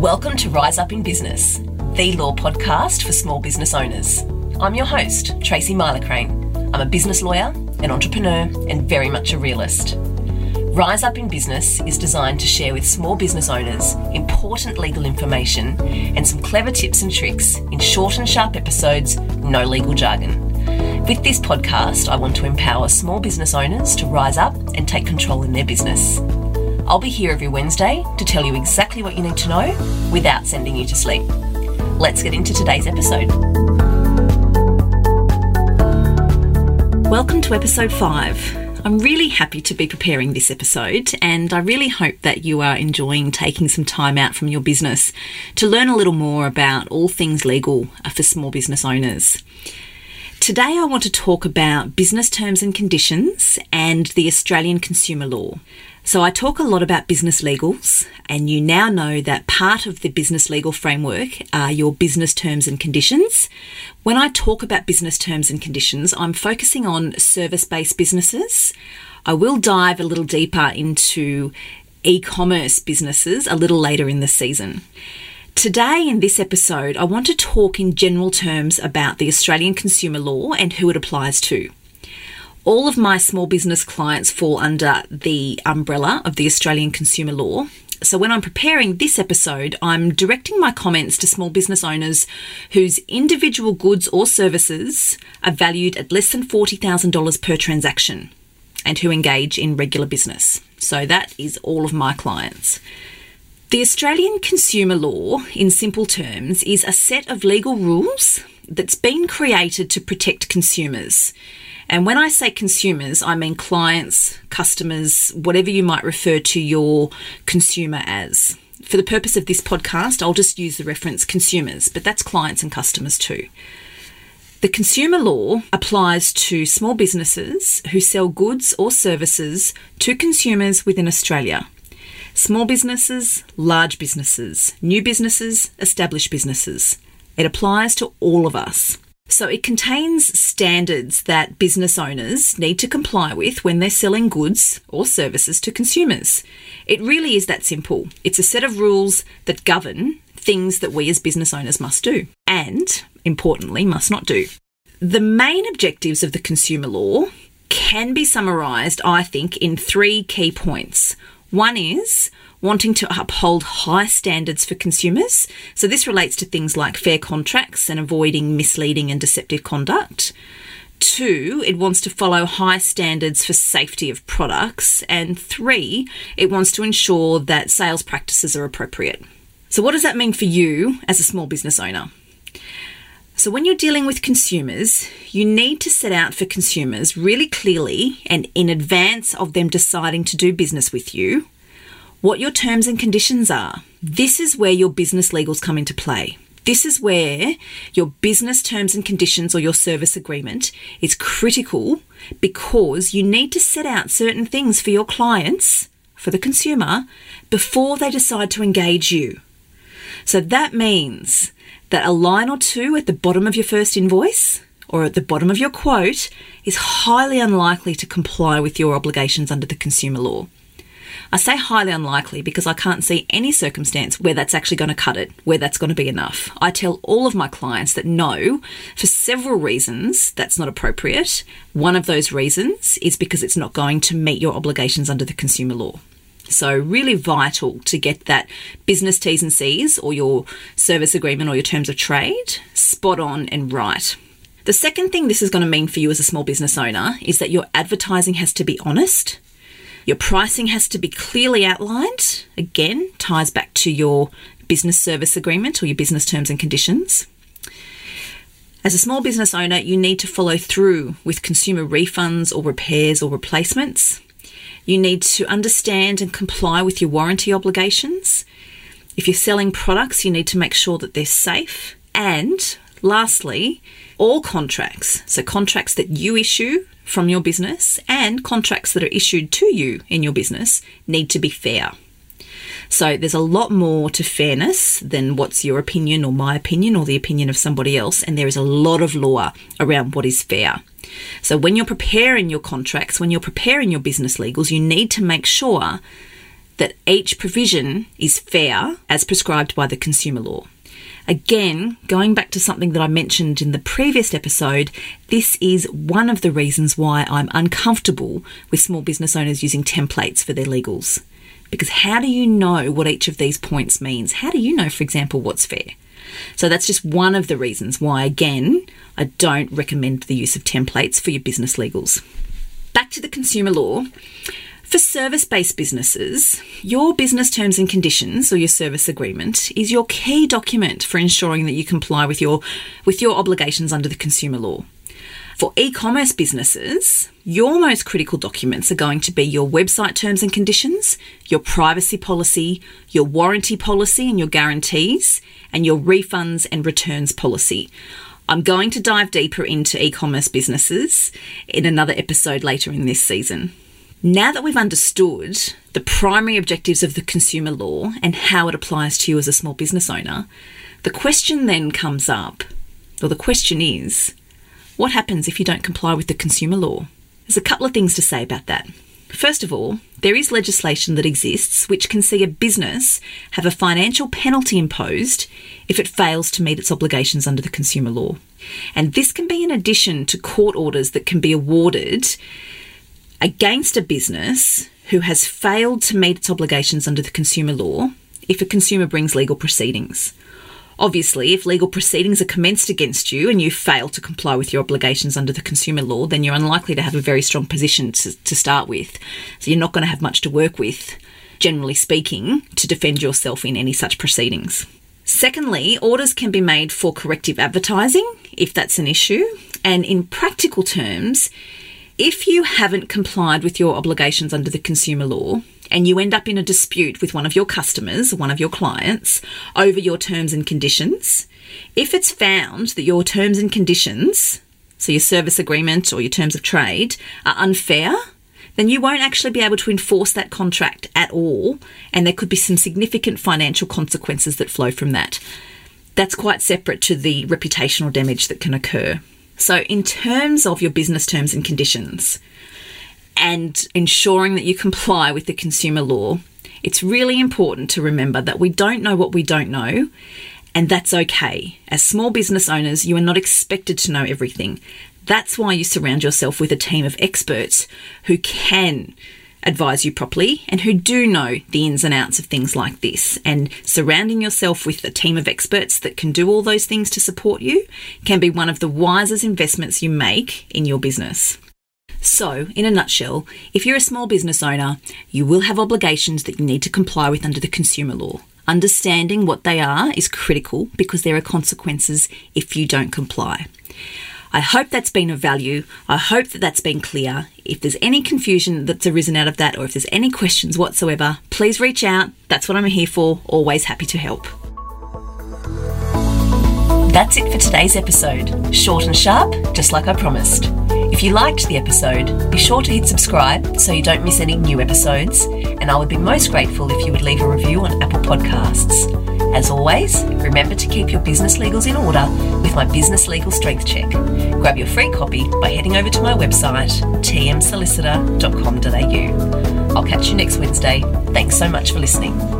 Welcome to Rise Up in Business, the law podcast for small business owners. I'm your host, Tracy Milacrane. I'm a business lawyer, an entrepreneur, and very much a realist. Rise Up in Business is designed to share with small business owners important legal information and some clever tips and tricks in short and sharp episodes, no legal jargon. With this podcast, I want to empower small business owners to rise up and take control in their business. I'll be here every Wednesday to tell you exactly what you need to know without sending you to sleep. Let's get into today's episode. Welcome to episode 5. I'm really happy to be preparing this episode, and I really hope that you are enjoying taking some time out from your business to learn a little more about all things legal uh, for small business owners. Today, I want to talk about business terms and conditions and the Australian consumer law. So, I talk a lot about business legals, and you now know that part of the business legal framework are your business terms and conditions. When I talk about business terms and conditions, I'm focusing on service based businesses. I will dive a little deeper into e commerce businesses a little later in the season. Today, in this episode, I want to talk in general terms about the Australian consumer law and who it applies to. All of my small business clients fall under the umbrella of the Australian consumer law. So, when I'm preparing this episode, I'm directing my comments to small business owners whose individual goods or services are valued at less than $40,000 per transaction and who engage in regular business. So, that is all of my clients. The Australian consumer law, in simple terms, is a set of legal rules that's been created to protect consumers. And when I say consumers, I mean clients, customers, whatever you might refer to your consumer as. For the purpose of this podcast, I'll just use the reference consumers, but that's clients and customers too. The consumer law applies to small businesses who sell goods or services to consumers within Australia. Small businesses, large businesses, new businesses, established businesses. It applies to all of us. So it contains standards that business owners need to comply with when they're selling goods or services to consumers. It really is that simple. It's a set of rules that govern things that we as business owners must do and, importantly, must not do. The main objectives of the consumer law can be summarised, I think, in three key points. One is wanting to uphold high standards for consumers. So this relates to things like fair contracts and avoiding misleading and deceptive conduct. Two, it wants to follow high standards for safety of products. And three, it wants to ensure that sales practices are appropriate. So, what does that mean for you as a small business owner? So, when you're dealing with consumers, you need to set out for consumers really clearly and in advance of them deciding to do business with you what your terms and conditions are. This is where your business legals come into play. This is where your business terms and conditions or your service agreement is critical because you need to set out certain things for your clients, for the consumer, before they decide to engage you. So that means that a line or two at the bottom of your first invoice or at the bottom of your quote is highly unlikely to comply with your obligations under the consumer law. I say highly unlikely because I can't see any circumstance where that's actually going to cut it, where that's going to be enough. I tell all of my clients that no, for several reasons, that's not appropriate. One of those reasons is because it's not going to meet your obligations under the consumer law. So, really vital to get that business T's and C's or your service agreement or your terms of trade spot on and right. The second thing this is going to mean for you as a small business owner is that your advertising has to be honest. Your pricing has to be clearly outlined. Again, ties back to your business service agreement or your business terms and conditions. As a small business owner, you need to follow through with consumer refunds or repairs or replacements. You need to understand and comply with your warranty obligations. If you're selling products, you need to make sure that they're safe. And lastly, all contracts, so contracts that you issue from your business and contracts that are issued to you in your business, need to be fair. So there's a lot more to fairness than what's your opinion or my opinion or the opinion of somebody else, and there is a lot of law around what is fair. So when you're preparing your contracts, when you're preparing your business legals, you need to make sure that each provision is fair as prescribed by the consumer law. Again, going back to something that I mentioned in the previous episode, this is one of the reasons why I'm uncomfortable with small business owners using templates for their legals. Because how do you know what each of these points means? How do you know, for example, what's fair? So that's just one of the reasons why, again, I don't recommend the use of templates for your business legals. Back to the consumer law. For service based businesses, your business terms and conditions or your service agreement is your key document for ensuring that you comply with your, with your obligations under the consumer law. For e commerce businesses, your most critical documents are going to be your website terms and conditions, your privacy policy, your warranty policy and your guarantees, and your refunds and returns policy. I'm going to dive deeper into e commerce businesses in another episode later in this season. Now that we've understood the primary objectives of the consumer law and how it applies to you as a small business owner, the question then comes up, or the question is, what happens if you don't comply with the consumer law? There's a couple of things to say about that. First of all, there is legislation that exists which can see a business have a financial penalty imposed if it fails to meet its obligations under the consumer law. And this can be in addition to court orders that can be awarded against a business who has failed to meet its obligations under the consumer law if a consumer brings legal proceedings. Obviously, if legal proceedings are commenced against you and you fail to comply with your obligations under the consumer law, then you're unlikely to have a very strong position to, to start with. So you're not going to have much to work with, generally speaking, to defend yourself in any such proceedings. Secondly, orders can be made for corrective advertising if that's an issue. And in practical terms, if you haven't complied with your obligations under the consumer law and you end up in a dispute with one of your customers, one of your clients, over your terms and conditions, if it's found that your terms and conditions, so your service agreement or your terms of trade, are unfair, then you won't actually be able to enforce that contract at all, and there could be some significant financial consequences that flow from that. That's quite separate to the reputational damage that can occur. So, in terms of your business terms and conditions and ensuring that you comply with the consumer law, it's really important to remember that we don't know what we don't know, and that's okay. As small business owners, you are not expected to know everything. That's why you surround yourself with a team of experts who can advise you properly and who do know the ins and outs of things like this. And surrounding yourself with a team of experts that can do all those things to support you can be one of the wisest investments you make in your business. So, in a nutshell, if you're a small business owner, you will have obligations that you need to comply with under the consumer law. Understanding what they are is critical because there are consequences if you don't comply. I hope that's been of value. I hope that that's been clear. If there's any confusion that's arisen out of that, or if there's any questions whatsoever, please reach out. That's what I'm here for. Always happy to help. That's it for today's episode. Short and sharp, just like I promised. If you liked the episode, be sure to hit subscribe so you don't miss any new episodes, and I would be most grateful if you would leave a review on Apple Podcasts. As always, remember to keep your business legals in order with my Business Legal Strength Check. Grab your free copy by heading over to my website, tmsolicitor.com.au. I'll catch you next Wednesday. Thanks so much for listening.